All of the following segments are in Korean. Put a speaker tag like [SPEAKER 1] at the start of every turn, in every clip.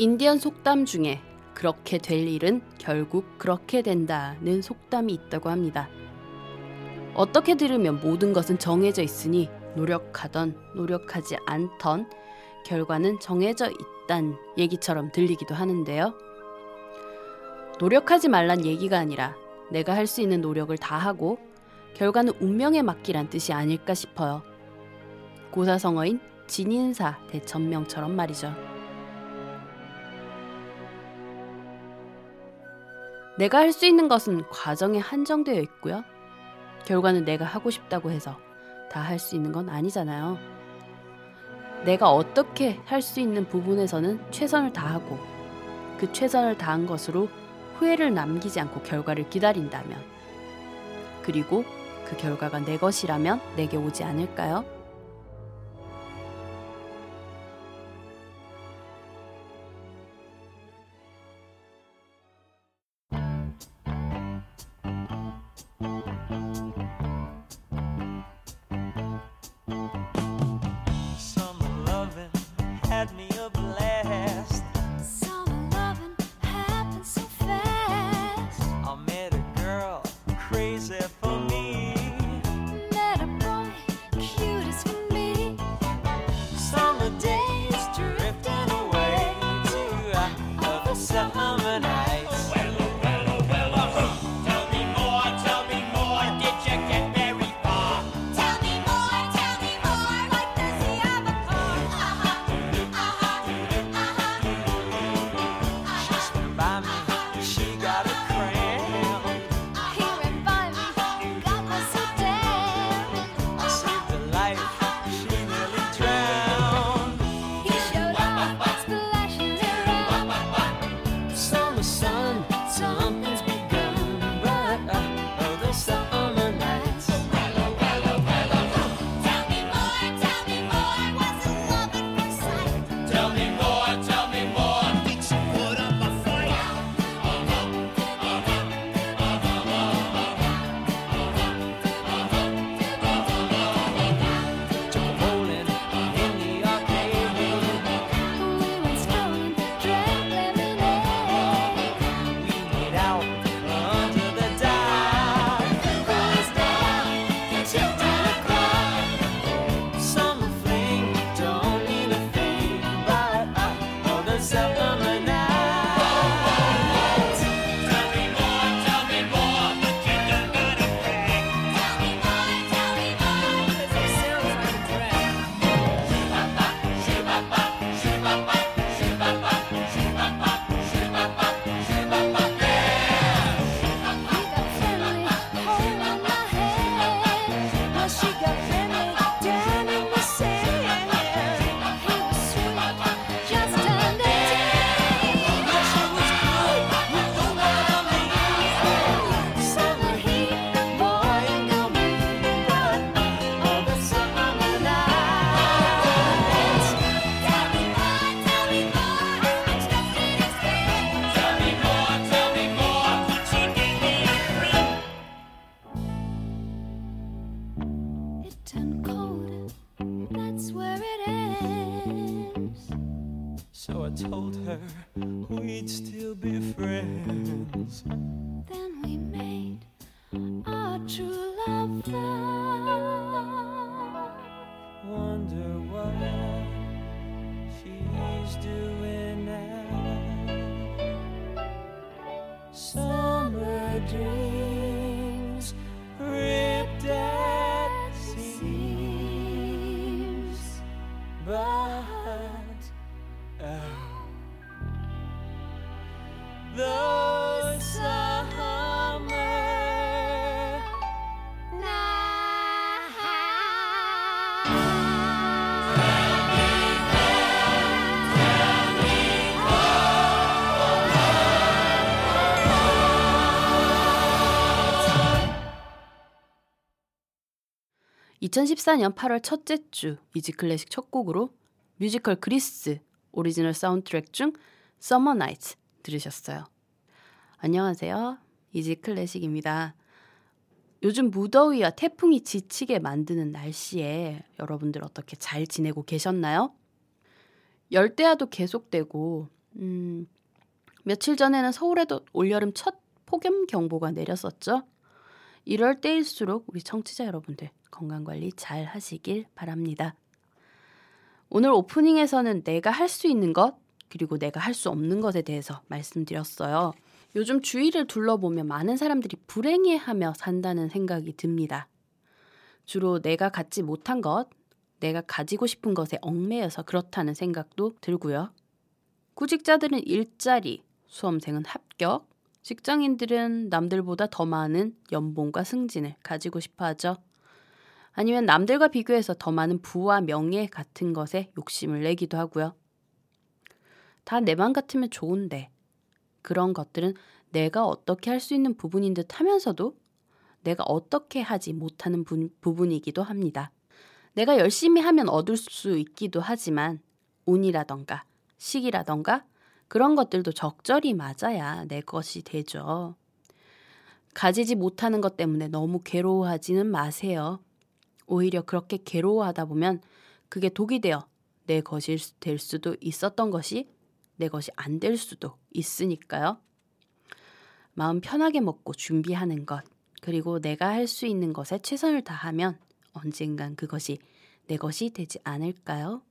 [SPEAKER 1] 인디언 속담 중에 그렇게 될 일은 결국 그렇게 된다는 속담이 있다고 합니다. 어떻게 들으면 모든 것은 정해져 있으니 노력하던 노력하지 않던 결과는 정해져 있단 얘기처럼 들리기도 하는데요. 노력하지 말란 얘기가 아니라 내가 할 수 있는 노력을 다 하고 결과는 운명에 맡기란 뜻이 아닐까 싶어요. 고사성어인 진인사 대천명처럼 말이죠. 내가 할 수 있는 것은 과정에 한정되어 있고요. 결과는 내가 하고 싶다고 해서 다 할 수 있는 건 아니잖아요. 내가 어떻게 할 수 있는 부분에서는 최선을 다하고 그 최선을 다한 것으로 후회를 남기지 않고 결과를 기다린다면 그리고 그 결과가 내 것이라면 내게 오지 않을까요? (2014년 8월) 첫째 주 뮤직클래식 첫 곡으로 뮤지컬 그리스 오리지널 사운드트랙 중 Summer Nights 들으셨어요. 안녕하세요. 이지 클래식입니다. 요즘 무더위와 태풍이 지치게 만드는 날씨에 여러분들 어떻게 잘 지내고 계셨나요? 열대야도 계속되고
[SPEAKER 2] 음, 며칠 전에는 서울에도 올여름 첫 폭염 경보가 내렸었죠. 이럴 때일수록 우리 청취자 여러분들 건강 관리 잘 하시길 바랍니다. 오늘 오프닝에서는 내가 할 수 있는 것 그리고 내가 할 수 없는 것에 대해서 말씀드렸어요. 요즘 주위를 둘러보면 많은 사람들이 불행해하며 산다는 생각이 듭니다. 주로 내가 갖지 못한 것, 내가 가지고 싶은 것에 얽매여서 그렇다는 생각도 들고요. 구직자들은 일자리, 수험생은 합격, 직장인들은 남들보다 더 많은 연봉과 승진을 가지고 싶어 하죠. 아니면 남들과 비교해서 더 많은 부와 명예 같은 것에 욕심을 내기도 하고요. 다 내 맘 같으면 좋은데 그런 것들은 내가 어떻게 할 수 있는 부분인 듯 하면서도 내가 어떻게 하지 못하는 부, 부분이기도 합니다. 내가 열심히 하면 얻을 수 있기도 하지만 운이라던가 시기라던가 그런 것들도 적절히 맞아야 내 것이 되죠. 가지지 못하는 것 때문에 너무 괴로워하지는 마세요. 오히려 그렇게 괴로워하다 보면 그게 독이 되어 내 것이 될 수도 있었던 것이 내 것이 안 될 수도 있으니까요. 마음 편하게 먹고 준비하는 것, 그리고 내가 할 수 있는 것에 최선을 다하면 언젠간 그것이 내 것이 되지 않을까요?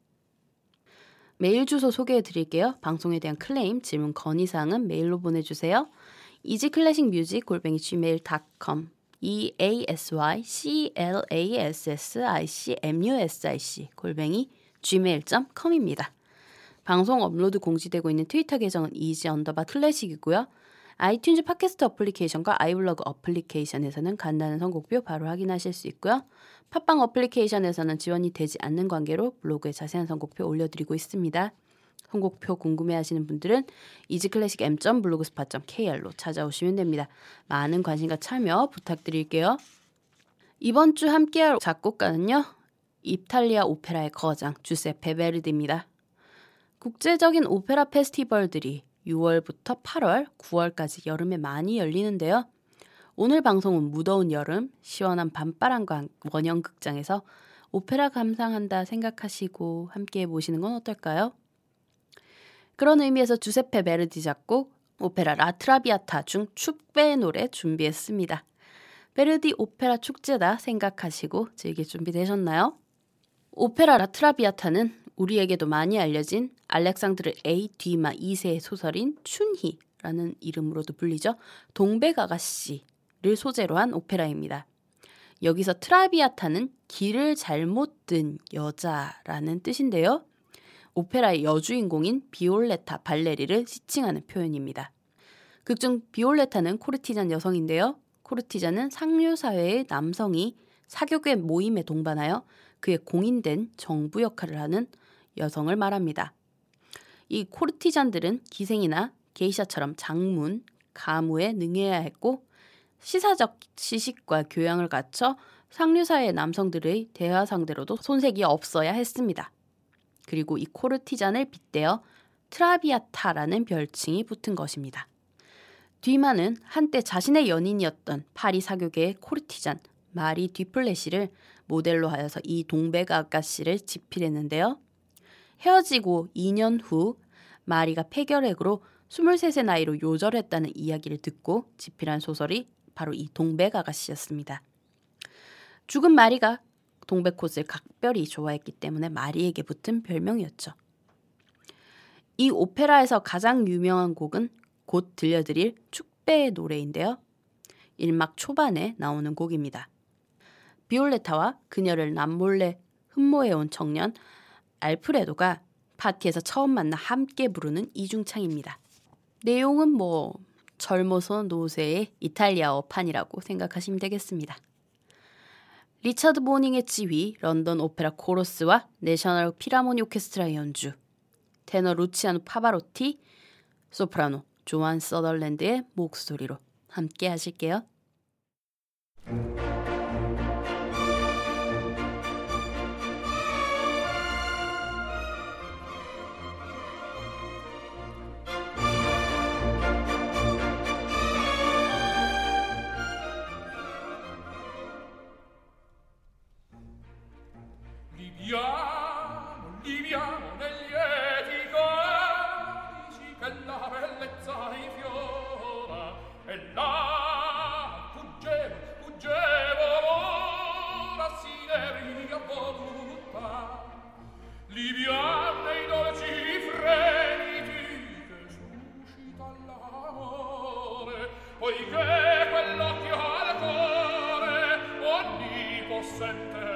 [SPEAKER 2] 메일 주소 소개해 드릴게요. 방송에 대한 클레임, 질문, 건의사항은 메일로 보내주세요. 이지클래식뮤직 골뱅이 gmail.com e a s y c l a s s i c m u s i c 골뱅이 gmail.com입니다. 방송 업로드 공지되고 있는 트위터 계정은 이지 언더바 클래식이고요. 아이튠즈 팟캐스트 어플리케이션과 아이블로그 어플리케이션에서는 간단한 선곡표 바로 확인하실 수 있고요. 팟빵 어플리케이션에서는 지원이 되지 않는 관계로 블로그에 자세한 선곡표 올려드리고 있습니다. 선곡표 궁금해하시는 분들은 이지클래식 m.블로그스팟.kr로 찾아오시면 됩니다. 많은 관심과 참여 부탁드릴게요. 이번 주 함께할 작곡가는요. 이탈리아 오페라의 거장 주세페 베르디입니다. 국제적인 오페라 페스티벌들이 6월부터 8월, 9월까지 여름에 많이 열리는데요. 오늘 방송은 무더운 여름, 시원한 밤바람과 원형 극장에서 오페라 감상한다 생각하시고 함께 보시는 건 어떨까요? 그런 의미에서 주세페 베르디 작곡 오페라 라트라비아타 중 축배의 노래 준비했습니다. 베르디 오페라 축제다 생각하시고 즐길 준비 되셨나요? 오페라 라트라비아타는 우리에게도 많이 알려진 알렉산드르 A 뒤마 2세의 소설인 춘희라는 이름으로도 불리죠. 동백아가씨를 소재로 한 오페라입니다. 여기서 트라비아타는 길을 잘못 든 여자라는 뜻인데요. 오페라의 여주인공인 비올레타 발레리를 시칭하는 표현입니다. 극중 비올레타는 코르티잔 여성인데요. 코르티잔은 상류 사회의 남성이 사교계 모임에 동반하여 그의 공인된 정부 역할을 하는 여성을 말합니다. 이 코르티잔들은 기생이나 게이샤처럼 장문, 가무에 능해야 했고 시사적 지식과 교양을 갖춰 상류 사회의 남성들의 대화 상대로도 손색이 없어야 했습니다. 그리고 이 코르티잔을 빗대어 트라비아타라는 별칭이 붙은 것입니다. 뒤마는 한때 자신의 연인이었던 파리 사교계의 코르티잔 마리 뒤플레시를 모델로 하여서 이 동백 아가씨를 집필했는데요. 헤어지고 2년 후 마리가 폐결핵으로 23세 나이로 요절했다는 이야기를 듣고 집필한 소설이 바로 이 동백 아가씨였습니다. 죽은 마리가 동백꽃을 각별히 좋아했기 때문에 마리에게 붙은 별명이었죠. 이 오페라에서 가장 유명한 곡은 곧 들려드릴 축배의 노래인데요. 1막 초반에 나오는 곡입니다. 비올레타와 그녀를 남몰래 흠모해온 청년 알프레도가 파티에서 처음 만나 함께 부르는 이중창입니다. 내용은 뭐 젊어서 노세의 이탈리아어판이라고 생각하시면 되겠습니다. 리처드 보닝의 지휘, 런던 오페라 코러스와 내셔널 필하모니 오케스트라의 연주, 테너 루치아노 파바로티, 소프라노 조안 서덜랜드의 목소리로 함께 하실게요.
[SPEAKER 3] sente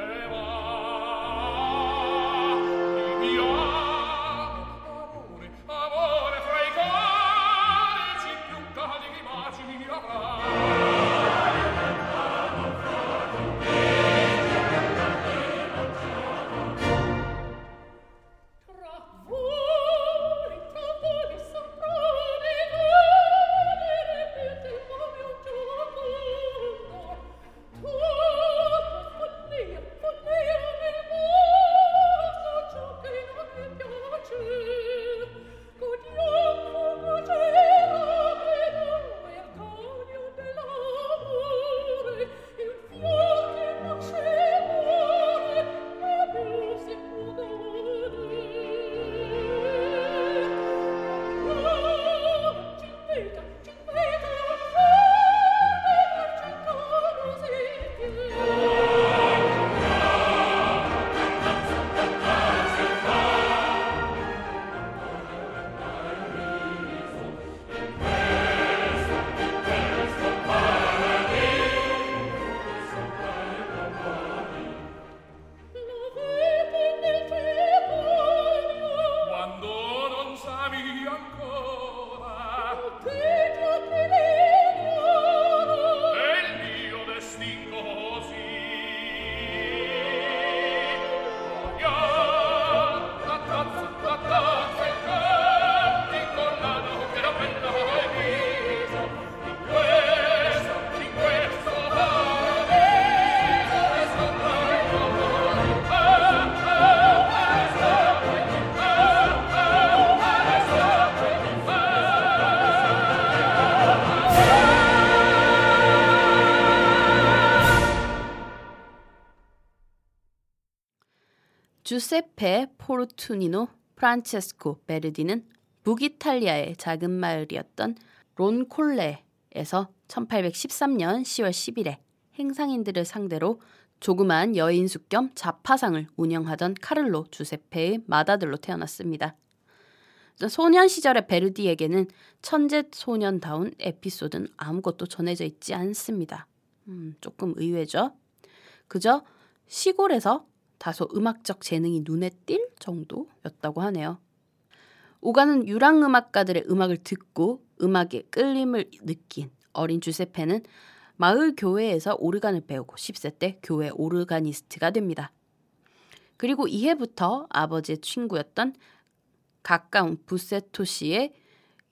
[SPEAKER 2] 주세페 포르투니노 프란체스코 베르디는 북이탈리아의 작은 마을이었던 론콜레에서 1813년 10월 10일에 행상인들을 상대로 조그마한 여인숙 겸 잡화상을 운영하던 카를로 주세페의 맏아들로 태어났습니다. 소년 시절의 베르디에게는 천재 소년다운 에피소드는 아무것도 전해져 있지 않습니다. 음, 조금 의외죠? 그저 시골에서 다소 음악적 재능이 눈에 띌 정도였다고 하네요. 오가는 유랑 음악가들의 음악을 듣고 음악에 끌림을 느낀 어린 주세페는 마을 교회에서 오르간을 배우고 10세 때 교회 오르가니스트가 됩니다. 그리고 이해부터 아버지의 친구였던 가까운 부세토 시의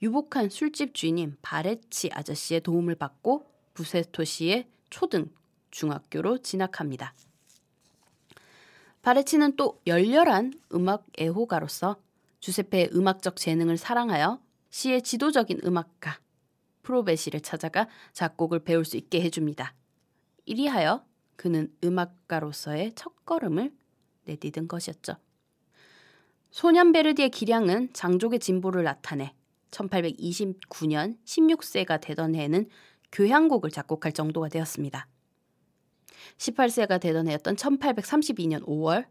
[SPEAKER 2] 유복한 술집 주인인 바레치 아저씨의 도움을 받고 부세토 시의 초등 중학교로 진학합니다. 바레치는 또 열렬한 음악 애호가로서 주세페의 음악적 재능을 사랑하여 시의 지도적인 음악가 프로베시를 찾아가 작곡을 배울 수 있게 해줍니다. 이리하여 그는 음악가로서의 첫걸음을 내디딘 것이었죠. 소년 베르디의 기량은 장족의 진보를 나타내 1829년 16세가 되던 해에는 교향곡을 작곡할 정도가 되었습니다. 18세가 되던 해였던 1832년 5월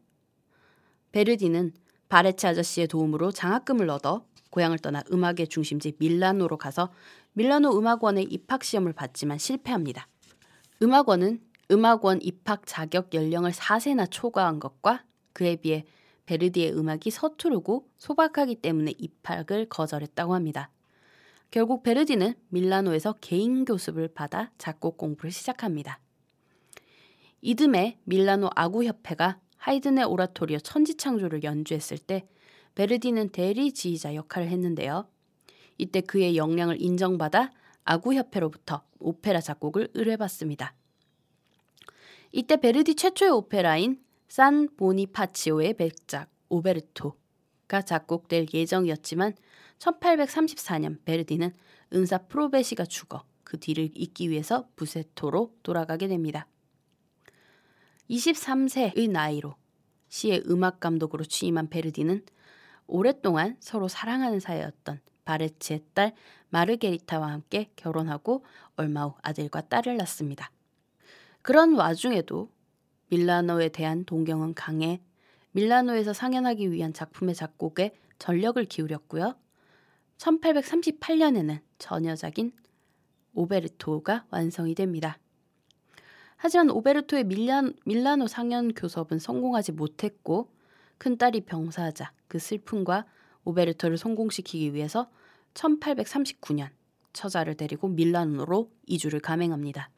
[SPEAKER 2] 베르디는 바레치 아저씨의 도움으로 장학금을 얻어 고향을 떠나 음악의 중심지 밀라노로 가서 밀라노 음악원에 입학 시험을 봤지만 실패합니다. 음악원은 음악원 입학 자격 연령을 4세나 초과한 것과 그에 비해 베르디의 음악이 서투르고 소박하기 때문에 입학을 거절했다고 합니다. 결국 베르디는 밀라노에서 개인 교습을 받아 작곡 공부를 시작합니다. 이듬해 밀라노 아구협회가 하이든의 오라토리오 천지창조를 연주했을 때 베르디는 대리 지휘자 역할을 했는데요. 이때 그의 역량을 인정받아 아구협회로부터 오페라 작곡을 의뢰받습니다. 이때 베르디 최초의 오페라인 산 보니파치오의 백작 오베르토가 작곡될 예정이었지만 1834년 베르디는 은사 프로베시가 죽어 그 뒤를 잇기 위해서 부세토로 돌아가게 됩니다. 23세의 나이로 시의 음악 감독으로 취임한 베르디는 오랫동안 서로 사랑하는 사이였던 바레치의 딸 마르게리타와 함께 결혼하고 얼마 후 아들과 딸을 낳습니다. 그런 와중에도 밀라노에 대한 동경은 강해 밀라노에서 상연하기 위한 작품의 작곡에 전력을 기울였고요. 1838년에는 전여작인 오베르토가 완성이 됩니다. 하지만 오베르토의 밀란, 밀라노 상연 교섭은 성공하지 못했고 큰딸이 병사하자 그 슬픔과 오베르토를 성공시키기 위해서 1839년 처자를 데리고 밀라노로 이주를 감행합니다.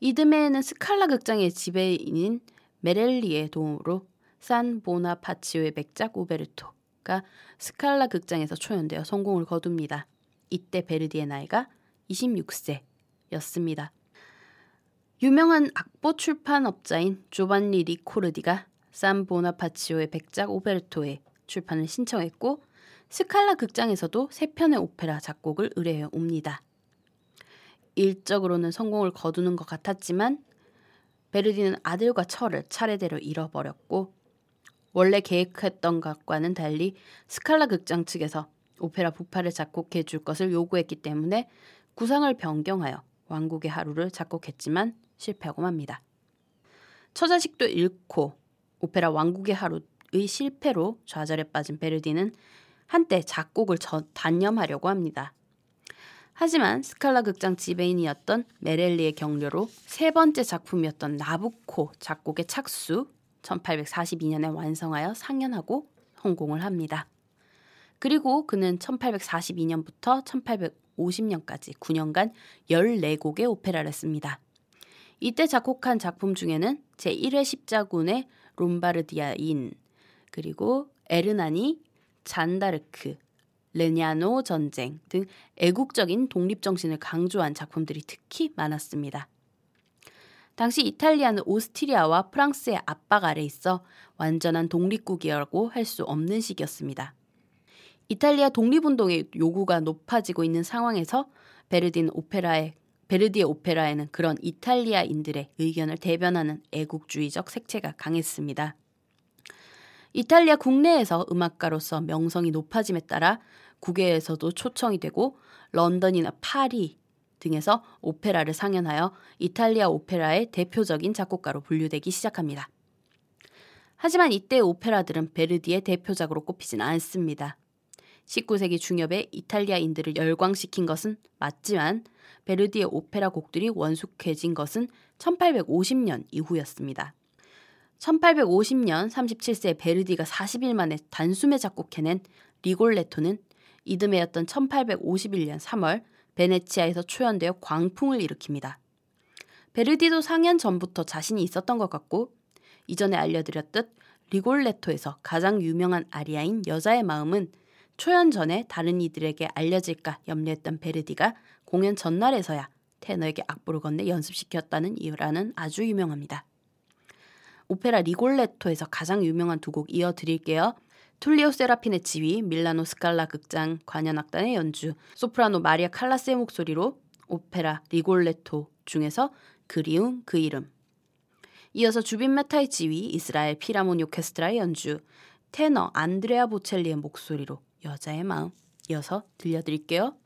[SPEAKER 2] 이듬해에는 스칼라 극장의 지배인인 메렐리의 도움으로 산 보나파치오의 백작 오베르토가 스칼라 극장에서 초연되어 성공을 거둡니다. 이때 베르디의 나이가 26세였습니다. 유명한 악보 출판업자인 조반니 리코르디가 산 보나파치오의 백작 오베르토의 출판을 신청했고 스칼라 극장에서도 세 편의 오페라 작곡을 의뢰해 옵니다. 일적으로는 성공을 거두는 것 같았지만 베르디는 아들과 처를 차례대로 잃어버렸고 원래 계획했던 것과는 달리 스칼라 극장 측에서 오페라 부파를 작곡해 줄 것을 요구했기 때문에 구상을 변경하여 왕국의 하루를 작곡했지만 실패하고 맙니다. 처자식도 잃고 오페라 왕국의 하루의 실패로 좌절에 빠진 베르디는 한때 작곡을 단념하려고 합니다. 하지만 스칼라 극장 지배인이었던 메렐리의 격려로 세 번째 작품이었던 나부코 작곡의 착수 1842년에 완성하여 상연하고 성공을 합니다. 그리고 그는 1842년부터 1850년까지 9년간 14곡의 오페라를 씁니다. 이때 작곡한 작품 중에는 제1회 십자군의 롬바르디아인, 그리고 에르나니, 잔다르크, 레냐노 전쟁 등 애국적인 독립 정신을 강조한 작품들이 특히 많았습니다. 당시 이탈리아는 오스트리아와 프랑스의 압박 아래 있어 완전한 독립국이라고 할 수 없는 시기였습니다. 이탈리아 독립운동의 요구가 높아지고 있는 상황에서 베르디는 오페라의 베르디의 오페라에는 그런 이탈리아인들의 의견을 대변하는 애국주의적 색채가 강했습니다. 이탈리아 국내에서 음악가로서 명성이 높아짐에 따라 국외에서도 초청이 되고 런던이나 파리 등에서 오페라를 상연하여 이탈리아 오페라의 대표적인 작곡가로 분류되기 시작합니다. 하지만 이때 오페라들은 베르디의 대표작으로 꼽히진 않습니다. 19세기 중엽에 이탈리아인들을 열광시킨 것은 맞지만 베르디의 오페라 곡들이 원숙해진 것은 1850년 이후였습니다. 1850년 37세 베르디가 40일 만에 단숨에 작곡해낸 리골레토는 이듬해였던 1851년 3월 베네치아에서 초연되어 광풍을 일으킵니다. 베르디도 상연 전부터 자신이 있었던 것 같고 이전에 알려드렸듯 리골레토에서 가장 유명한 아리아인 여자의 마음은 초연 전에 다른 이들에게 알려질까 염려했던 베르디가 공연 전날에서야 테너에게 악보를 건네 연습시켰다는 일화는 아주 유명합니다. 오페라 리골레토에서 가장 유명한 두 곡 이어드릴게요. 툴리오 세라핀의 지휘, 밀라노 스칼라 극장 관현악단의 연주, 소프라노 마리아 칼라스의 목소리로 오페라 리골레토 중에서 그리움 그 이름. 이어서 주빈 메타의 지휘, 이스라엘 피라모니 오케스트라의 연주, 테너 안드레아 보첼리의 목소리로 여자의 마음 이어서 들려드릴게요.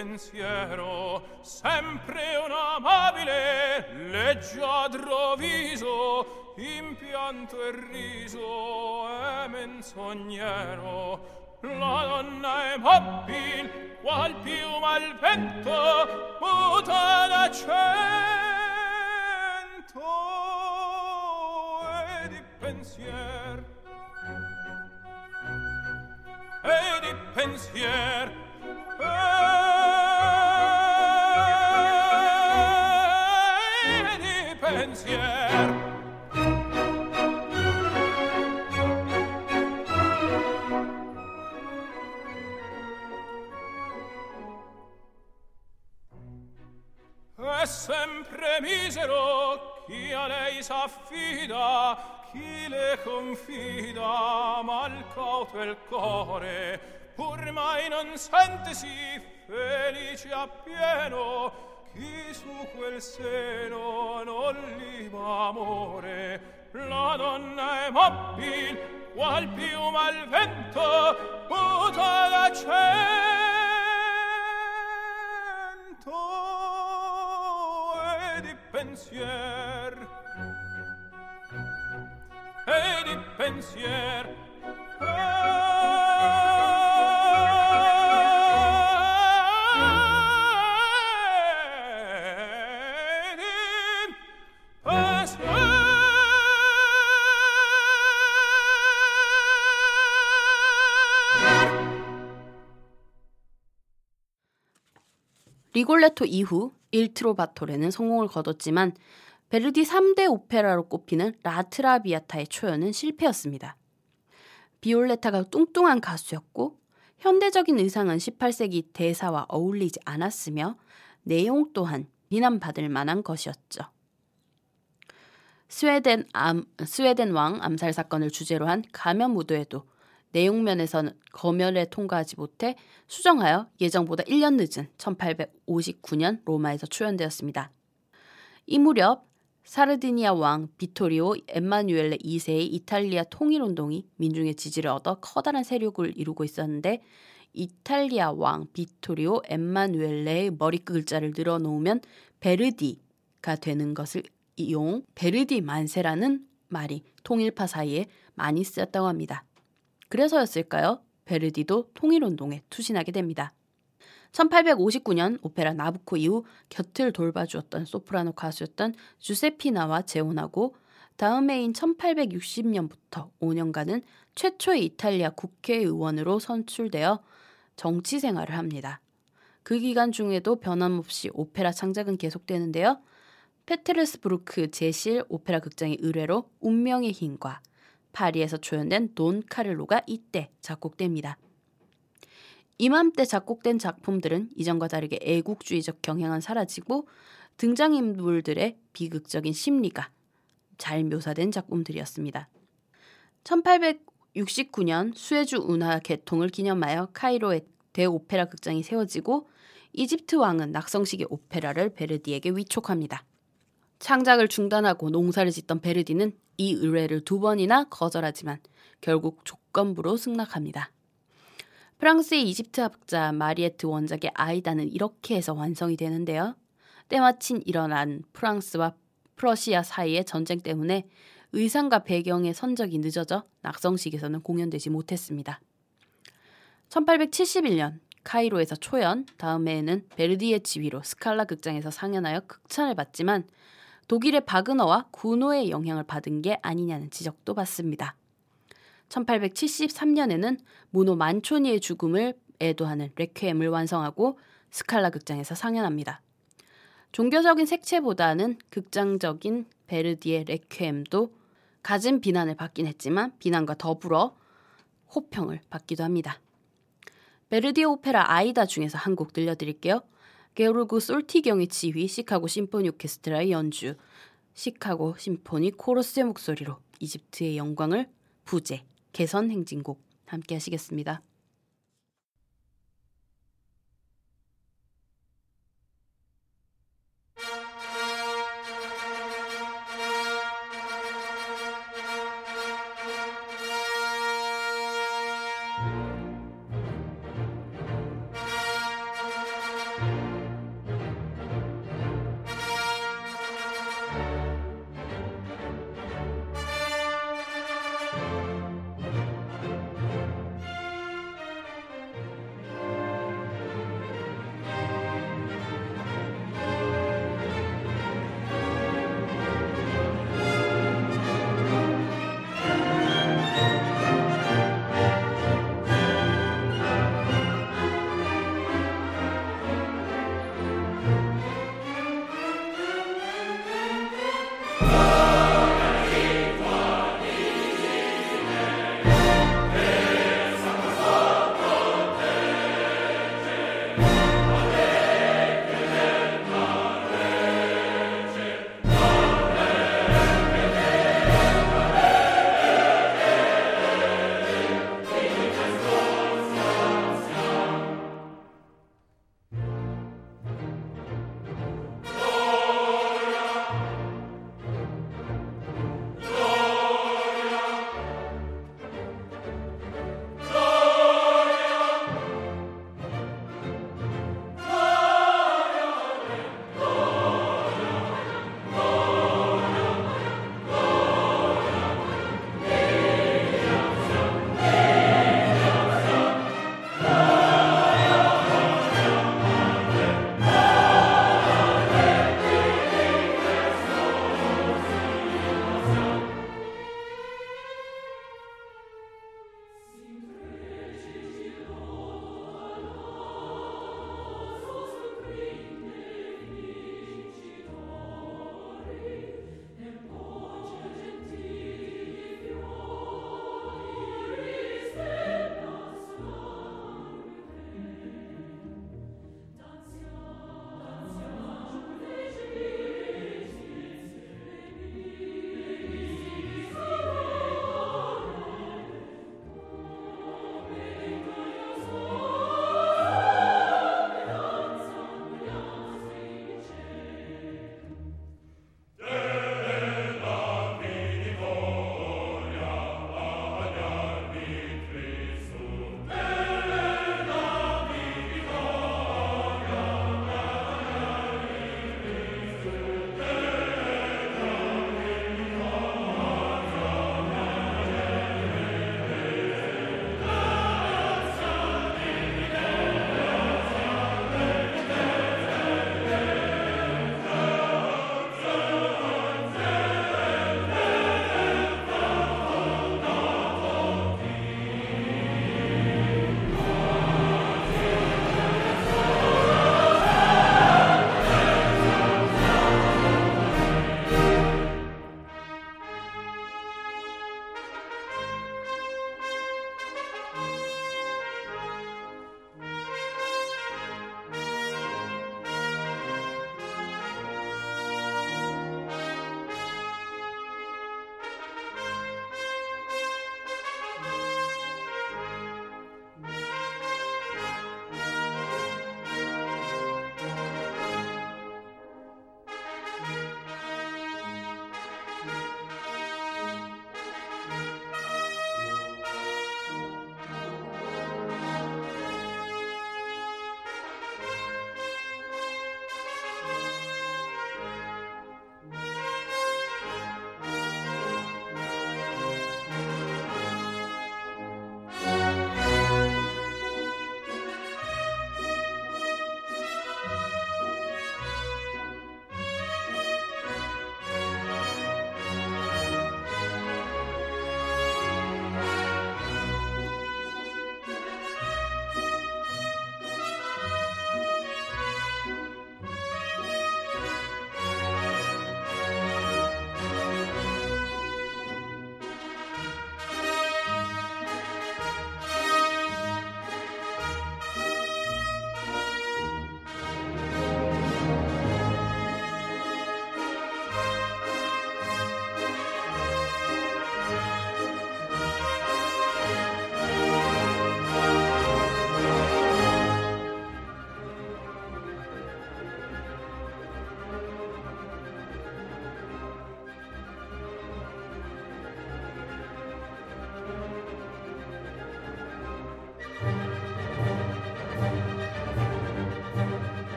[SPEAKER 3] Pensiero sempre un amabile leggiadro viso impianto e riso e menzognero. La donna è mobile qual piuma al vento muta d'accento e di pensier. E di pensier sempre misero chi a lei s'affida chi le confida mal cauto il core pur mai non sentesi felice appieno chi su quel seno non liba amore. La donna è mobil qual piuma al vento muta d'accento pensier e di pensier
[SPEAKER 2] 리골레토 이후 일트로바토레는 성공을 거뒀지만 베르디 3대 오페라로 꼽히는 라트라비아타의 초연은 실패였습니다. 비올레타가 뚱뚱한 가수였고 현대적인 의상은 18세기 대사와 어울리지 않았으며 내용 또한 비난받을 만한 것이었죠. 스웨덴, 암, 스웨덴 왕 암살 사건을 주제로 한 가면 무도회도 내용면에서는 검열에 통과하지 못해 수정하여 예정보다 1년 늦은 1859년 로마에서 초연되었습니다. 이 무렵 사르디니아 왕 비토리오 엠마뉴엘레 2세의 이탈리아 통일운동이 민중의 지지를 얻어 커다란 세력을 이루고 있었는데 이탈리아 왕 비토리오 엠마누엘레의 머리 글자를 늘어놓으면 베르디가 되는 것을 이용 베르디 만세라는 말이 통일파 사이에 많이 쓰였다고 합니다. 그래서였을까요? 베르디도 통일운동에 투신하게 됩니다. 1859년 오페라 나부코 이후 곁을 돌봐주었던 소프라노 가수였던 주세피나와 재혼하고 다음 해인 1860년부터 5년간은 최초의 이탈리아 국회의원으로 선출되어 정치 생활을 합니다. 그 기간 중에도 변함없이 오페라 창작은 계속되는데요. 페테르스부르크 제실 오페라 극장의 의뢰로 운명의 힘과 파리에서 초연된 돈 카를로가 이때 작곡됩니다. 이맘때 작곡된 작품들은 이전과 다르게 애국주의적 경향은 사라지고 등장인물들의 비극적인 심리가 잘 묘사된 작품들이었습니다. 1869년 수에주 운하 개통을 기념하여 카이로의 대오페라 극장이 세워지고 이집트 왕은 낙성식의 오페라를 베르디에게 위촉합니다. 창작을 중단하고 농사를 짓던 베르디는 이 의뢰를 두 번이나 거절하지만 결국 조건부로 승낙합니다. 프랑스의 이집트 학자 마리에트 원작의 아이다는 이렇게 해서 완성이 되는데요. 때마침 일어난 프랑스와 프러시아 사이의 전쟁 때문에 의상과 배경의 선적이 늦어져 낙성식에서는 공연되지 못했습니다. 1871년 카이로에서 초연, 다음해에는 베르디의 지휘로 스칼라 극장에서 상연하여 극찬을 받지만 독일의 바그너와 구노의 영향을 받은 게 아니냐는 지적도 받습니다. 1873년에는 문호 만초니의 죽음을 애도하는 레퀴엠을 완성하고 스칼라 극장에서 상연합니다. 종교적인 색채보다는 극장적인 베르디의 레퀴엠도 갖은 비난을 받긴 했지만 비난과 더불어 호평을 받기도 합니다. 베르디 오페라 아이다 중에서 한 곡 들려드릴게요. 게오르구 솔티경의 지휘, 시카고 심포니 오케스트라의 연주, 시카고 심포니 코러스의 목소리로 이집트의 영광을 부제, 개선 행진곡 함께 하시겠습니다.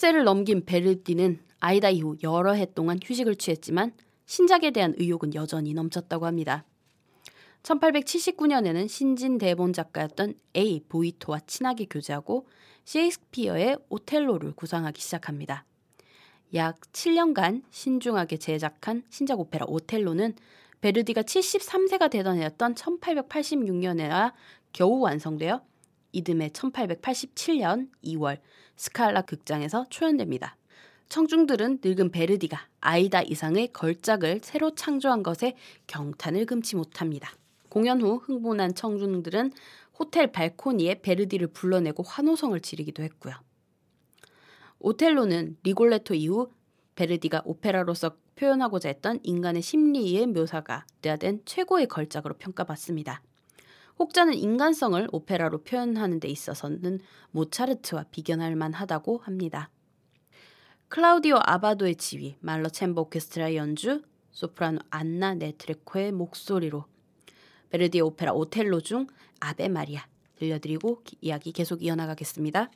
[SPEAKER 2] 60세를 넘긴 베르디는 아이다 이후 여러 해 동안 휴식을 취했지만 신작에 대한 의욕은 여전히 넘쳤다고 합니다. 1879년에는 신진 대본 작가였던 A 보이토와 친하게 교제하고 셰익스피어의 오텔로를 구상하기 시작합니다. 약 7년간 신중하게 제작한 신작 오페라 오텔로는 베르디가 73세가 되던 해였던 1886년에야 겨우 완성되어 이듬해 1887년 2월 스칼라 극장에서 초연됩니다. 청중들은 늙은 베르디가 아이다 이상의 걸작을 새로 창조한 것에 경탄을 금치 못합니다. 공연 후 흥분한 청중들은 호텔 발코니에 베르디를 불러내고 환호성을 지르기도 했고요. 오텔로는 리골레토 이후 베르디가 오페라로서 표현하고자 했던 인간의 심리의 묘사가 극대화된 최고의 걸작으로 평가받습니다. 혹자는 인간성을 오페라로 표현하는 데 있어서는 모차르트와 비견할 만하다고 합니다. 클라우디오 아바도의 지휘, 말러 챔버 오케스트라의 연주, 소프라노 안나 네트렙코의 목소리로 베르디의 오페라 오텔로 중 아베 마리아 들려드리고 이야기 계속 이어나가겠습니다.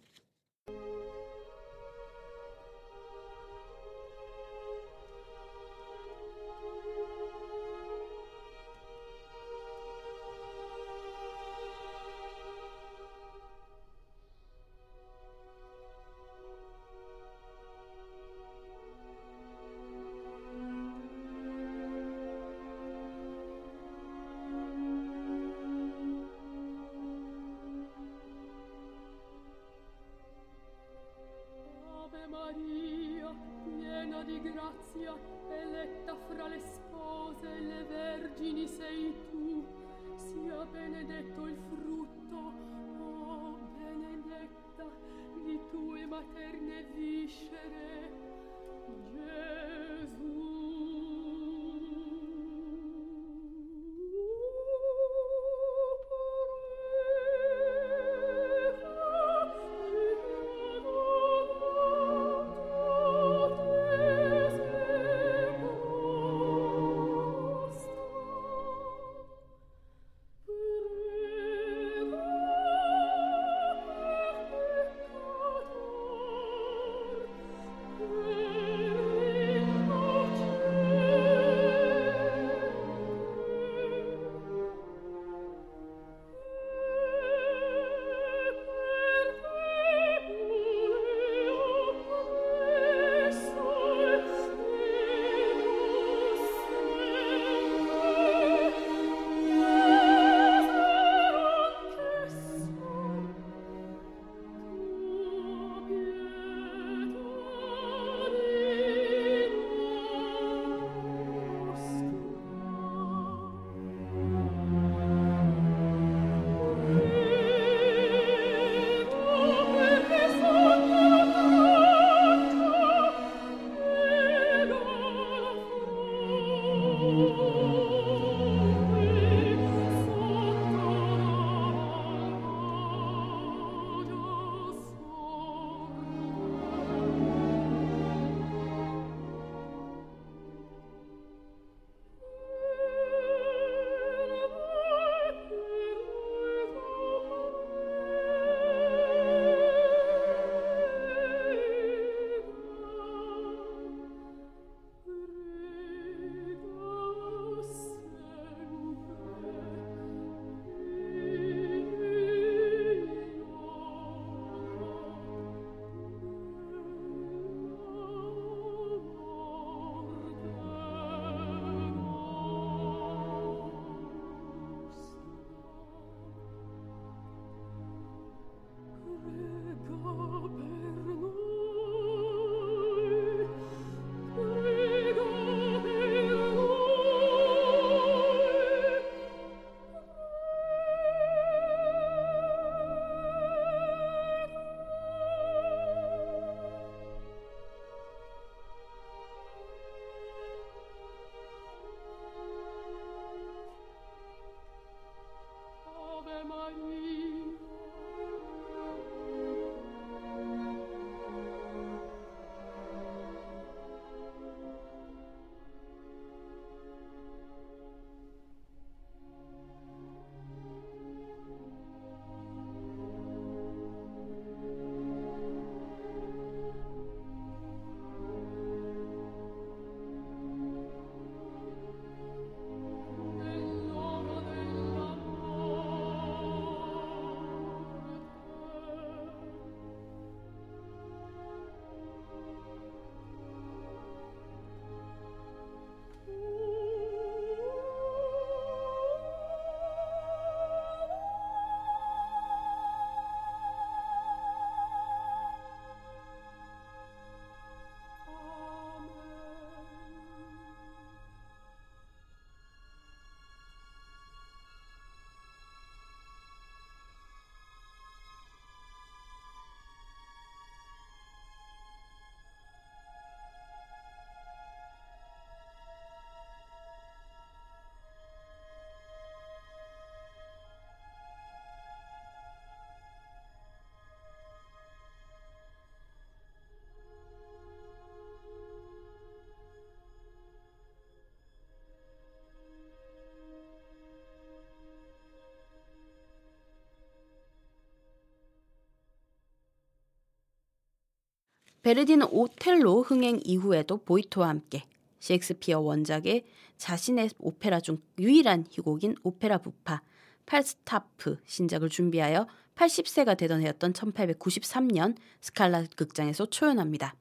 [SPEAKER 2] 베르디는 오텔로 흥행 이후에도 보이토와 함께 셰익스피어 원작의 자신의 오페라 중 유일한 희극인 오페라 부파 팔스타프 신작을 준비하여 80세가 되던 해였던 1893년 스칼라 극장에서 초연합니다.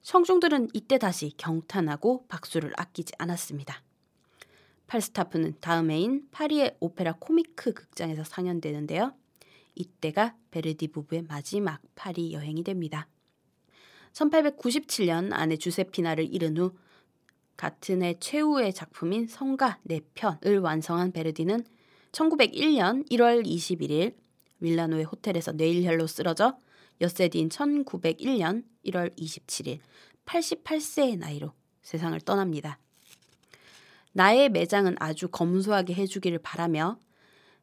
[SPEAKER 2] 청중들은 이때 다시 경탄하고 박수를 아끼지 않았습니다. 팔스타프는 다음 해인 파리의 오페라 코미크 극장에서 상연되는데요. 이때가 베르디 부부의 마지막 파리 여행이 됩니다. 1897년 아내 주세피나를 잃은 후 같은 해 최후의 작품인 성가 4편을 완성한 베르디는 1901년 1월 21일 밀라노의 호텔에서 뇌일혈로 쓰러져 엿새 뒤인 1901년 1월 27일 88세의 나이로 세상을 떠납니다. 나의 매장은 아주 검소하게 해주기를 바라며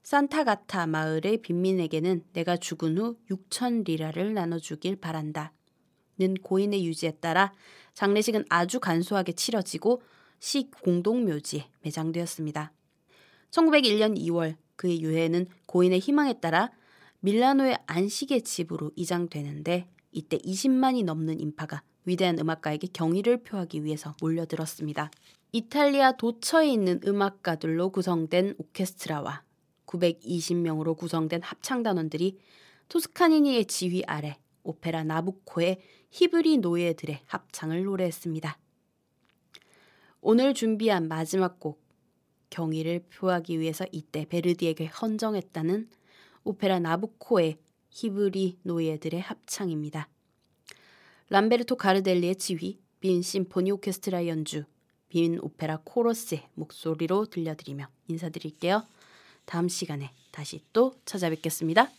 [SPEAKER 2] 산타가타 마을의 빈민에게는 내가 죽은 후 6천 리라를 나눠주길 바란다. 는 고인의 유지에 따라 장례식은 아주 간소하게 치러지고 시 공동묘지에 매장되었습니다. 1901년 2월 그의 유해는 고인의 희망에 따라 밀라노의 안식의 집으로 이장되는데 이때 20만이 넘는 인파가 위대한 음악가에게 경의를 표하기 위해서 몰려들었습니다. 이탈리아 도처에 있는 음악가들로 구성된 오케스트라와 920명으로 구성된 합창단원들이 토스카니니의 지휘 아래 오페라 나부코의 히브리 노예들의 합창을 노래했습니다. 오늘 준비한 마지막 곡 경의를 표하기 위해서 이때 베르디에게 헌정했다는 오페라 나부코의 히브리 노예들의 합창입니다. 람베르토 가르델리의 지휘, 빈 심포니 오케스트라 연주, 빈 오페라 코러스의 목소리로 들려드리며 인사드릴게요. 다음 시간에 다시 또 찾아뵙겠습니다.